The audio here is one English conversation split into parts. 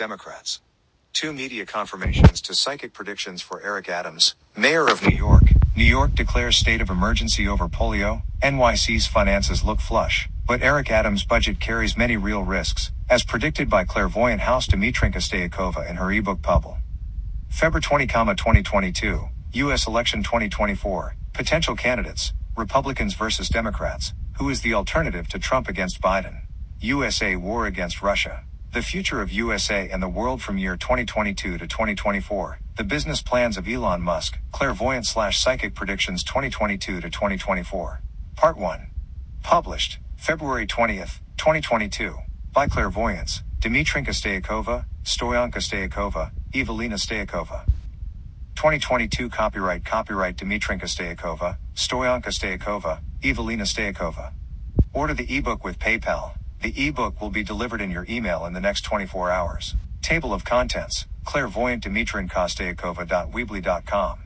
Democrats. Two media confirmations to psychic predictions for Eric Adams, mayor of New York. New York declares state of emergency over polio. NYC's finances look flush, but Eric Adams' budget carries many real risks, as predicted by clairvoyant house Dimitrinka Stoichkova in her ebook Pubble. February 20, 2022, U.S. election 2024, potential candidates, Republicans versus Democrats, who is the alternative to Trump against Biden? USA war against Russia. The future of USA and the world from year 2022 to 2024. The business plans of Elon Musk, clairvoyant slash psychic predictions 2022 to 2024. Part 1. Published, February 20th, 2022. By clairvoyants, Dimitrinka Stoichkova, Stoyanka Stoichkova, Evelina Stoichkova. 2022 copyright Copyright Dimitrinka Stoichkova, Stoyanka Stoichkova, Evelina Stoichkova. Order the ebook with PayPal. The ebook will be delivered in your email in the next 24 hours. Table of contents, clairvoyant Dimitrinkostoichkova.weebly.com.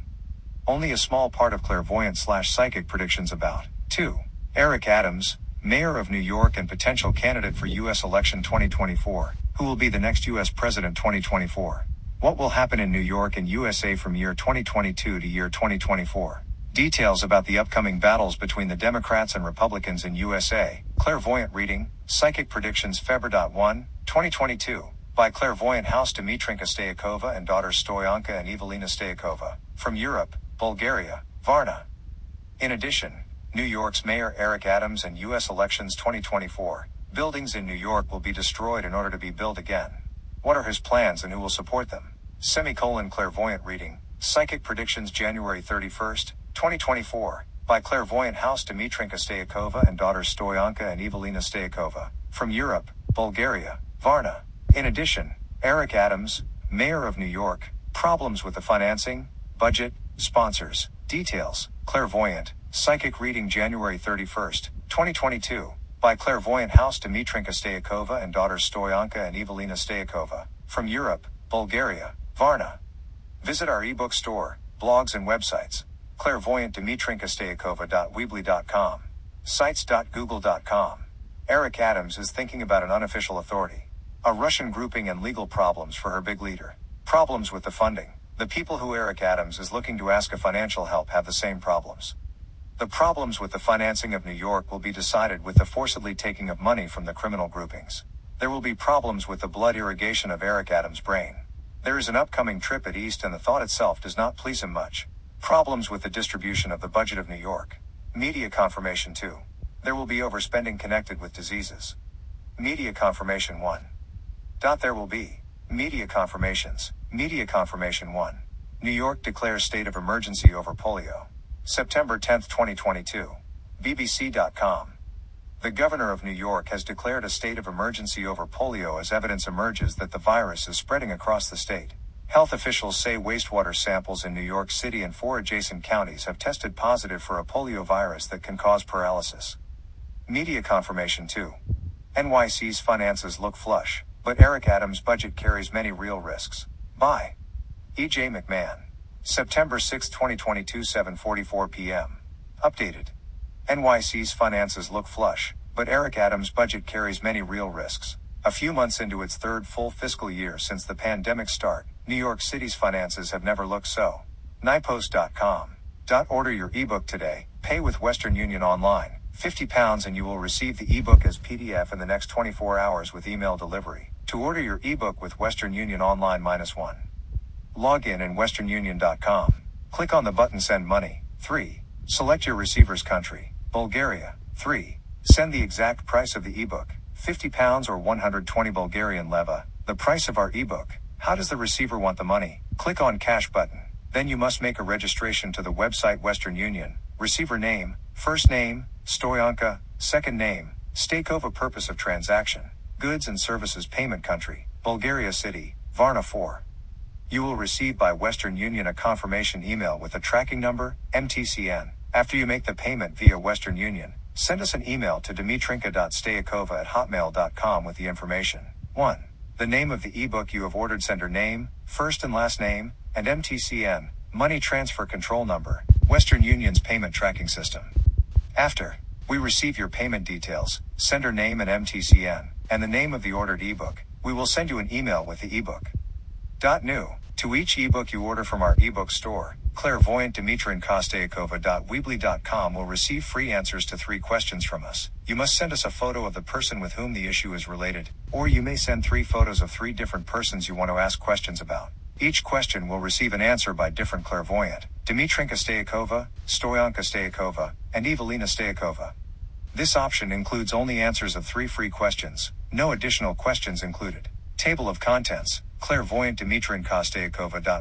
Only a small part of clairvoyant slash psychic predictions about 2. Eric Adams, mayor of New York and potential candidate for U.S. election 2024, who will be the next U.S. president 2024. What will happen in New York and USA from year 2022 to year 2024? Details about the upcoming battles between the Democrats and Republicans in USA. Clairvoyant reading, Psychic Predictions February 1, 2022, by Clairvoyant House Dimitrinka Stoichkova and daughters Stoyanka and Evelina Stoichkova, from Europe, Bulgaria, Varna. In addition, New York's Mayor Eric Adams and U.S. elections 2024, buildings in New York will be destroyed in order to be built again. What are his plans and who will support them? Semicolon Clairvoyant reading, Psychic Predictions January 31st, 2024, by Clairvoyant House Dimitrinka Stoichkova and daughters Stoyanka and Evelina Stoichkova, from Europe, Bulgaria, Varna. In addition, Eric Adams, Mayor of New York, problems with the financing, budget, sponsors, details, clairvoyant, psychic reading January 31st, 2022, by Clairvoyant House Dimitrinka Stoichkova and daughters Stoyanka and Evelina Stoichkova, from Europe, Bulgaria, Varna. Visit our ebook store, blogs and websites clairvoyant Dimitrinka sites.google.com. Eric Adams is thinking about an unofficial authority. A Russian grouping and legal problems for her big leader. Problems with the funding. The people who Eric Adams is looking to ask a financial help have the same problems. The problems with the financing of New York will be decided with the forcibly taking of money from the criminal groupings. There will be problems with the blood irrigation of Eric Adams' brain. There is an upcoming trip at East and the thought itself does not please him much. Problems with the distribution of the budget of New York. Media confirmation 2. There will be overspending connected with diseases. Media confirmation 1. Dot there will be. Media confirmations. Media confirmation 1. New York declares state of emergency over polio. September 10, 2022. BBC.com. The governor of New York has declared a state of emergency over polio as evidence emerges that the virus is spreading across the state. Health officials say wastewater samples in New York City and four adjacent counties have tested positive for a polio virus that can cause paralysis. Media confirmation too. NYC's finances look flush, but Eric Adams' budget carries many real risks. Bye. E.J. McMahon. September 6, 2022, 7:44 p.m. Updated. NYC's finances look flush, but Eric Adams' budget carries many real risks. A few months into its third full fiscal year since the pandemic start, New York City's finances have never looked so. NYPost.com. Order your ebook today. Pay with Western Union online. 50 pounds and you will receive the ebook as PDF in the next 24 hours with email delivery. To order your ebook with Western Union online minus one. Log in in westernunion.com. Click on the button send money. 3. Select your receiver's country. Bulgaria. 3. Send the exact price of the ebook. 50 pounds or 120 Bulgarian leva. The price of our ebook. How does the receiver want the money? Click on Cash button. Then you must make a registration to the website Western Union. Receiver name, first name, Stoyanka, second name, Stoichkova purpose of transaction, goods and services payment country, Bulgaria City, Varna 4. You will receive by Western Union a confirmation email with a tracking number, MTCN. After you make the payment via Western Union, send us an email to dimitrinka.stoichkova at hotmail.com with the information. 1. The name of the ebook you have ordered sender name, first and last name, and MTCN, money transfer control number, Western Union's payment tracking system. After we receive your payment details, sender name and MTCN, and the name of the ordered ebook, we will send you an email with the ebook. Dot new. To each ebook you order from our ebook store, clairvoyant Weebly.com will receive free answers to three questions from us. You must send us a photo of the person with whom the issue is related, or you may send three photos of three different persons you want to ask questions about. Each question will receive an answer by different clairvoyant, Dimitrinka Stoichkova, Stoyanka Stoichkova, and Evelina Stoichkova. This option includes only answers of three free questions, no additional questions included. Table of contents, clairvoyant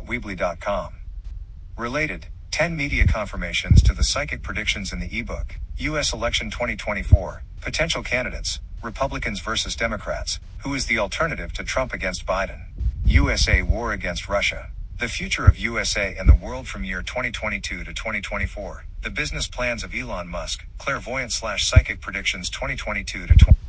Weebly.com. Related, 10 media confirmations to the psychic predictions in the ebook, U.S. election 2024, potential candidates, Republicans versus Democrats, who is the alternative to Trump against Biden? USA war against Russia. The future of USA and the world from year 2022 to 2024. The business plans of Elon Musk, clairvoyant slash psychic predictions 2022 to 20.